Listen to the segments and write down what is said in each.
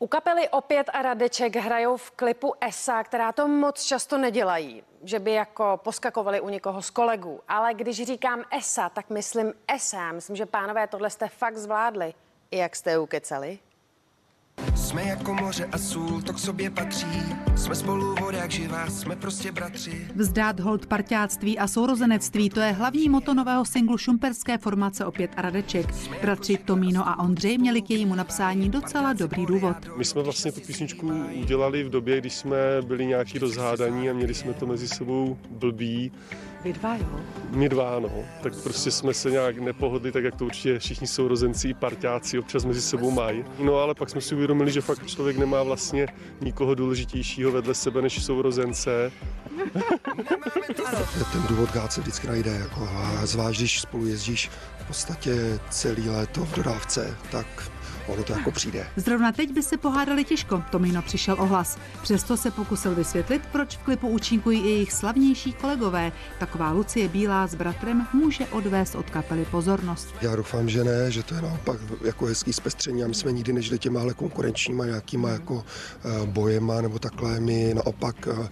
U kapely Opět a Radeček hrajou v klipu ESA, která to moc často nedělají, že by jako poskakovali u někoho z kolegů. Ale když říkám ESA, tak myslím ESA. Myslím, že pánové tohle jste fakt zvládli. I jak jste ukecali? Jsme jako moře a sůl, to k sobě patří. Jsme spolu voda jak živá, jsme prostě bratři. Vzdát hold parťáctví a sourozenectví, to je hlavní moto nového singlu šumperské formace Opět a Radeček. Bratři Tomíno a Ondřej měli k jejímu napsání docela dobrý důvod. My jsme vlastně tu písničku udělali v době, když jsme byli nějaký rozhádaní a měli jsme to mezi sebou blbý. Vy dva, jo? My dva, no. Tak prostě jsme se nějak nepohodli, tak jak to určitě všichni sourozenci i parťáci občas mezi sebou mají. No ale pak jsme si uvědomili, že fakt člověk nemá vlastně nikoho důležitějšího vedle sebe než sourozence. Ten důvod gát se vždycky najde, jako, a zvlášť když spolu jezdíš v podstatě celý léto v dodávce, tak ono to jako přijde. Zrovna teď by se pohádali těžko, Tomino přišel o hlas. Přesto se pokusil vysvětlit, proč v klipu účinkují i jejich slavnější kolegové. Taková Lucie Bílá s bratrem může odvést od kapely pozornost. Já doufám, že ne, že to je naopak jako hezký zpestření a my jsme nikdy nežili těma konkurenčníma nějakýma jako uh, bojema nebo takhle. My naopak uh,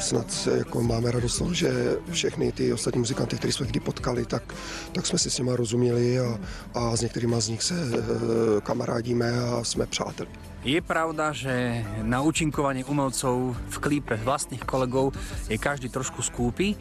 snad se, jako máme radost že všechny ty ostatní muzikanty, které jsme kdy potkali, tak, tak jsme si s nimi rozuměli a, a s některými z nich se uh, kamarádíme a jsme přáteli. Je pravda, že na účinkovanie umelcov v klípe vlastných kolegov je každý trošku skúpy,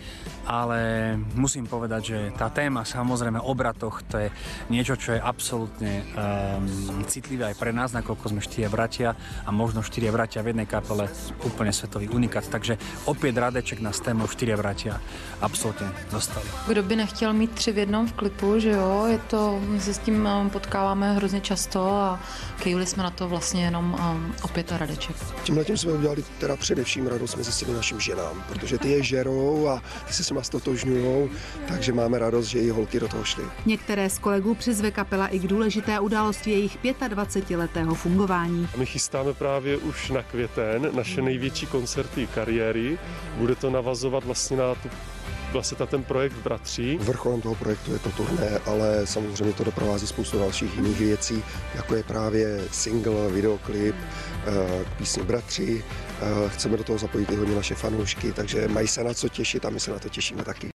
ale musím povedať, že tá téma samozrejme obratoch to je niečo, čo je absolútne um, citlivé aj pre nás, nakoľko sme štyria bratia a možno štyria bratia v jednej kapele úplne svetový unikát. Takže opäť Radeček na tému štyria bratia absolútne dostali. Kdo by nechtěl mít tři v jednom v klipu, že jo, je to, my se s tím potkáváme hrozně často a kejuli jsme na to vlastně jenom um, opět a Radeček. Tímhle tím jsme udělali teda především radost mezi těmi našim ženám, protože ty je žerou a ty se s nima stotožňují, takže máme radost, že i holky do toho šly. Některé z kolegů přizve kapela i k důležité události jejich 25-letého fungování. A my chystáme právě už na květen naše největší koncerty kariéry. Bude to navazovat vlastně na tu vlastně ten projekt Bratří. Vrcholem toho projektu je to turné, ale samozřejmě to doprovází spoustu dalších jiných věcí, jako je právě single, videoklip eh, k písni Bratři. Eh, chceme do toho zapojit i hodně naše fanoušky, takže mají se na co těšit a my se na to těšíme taky.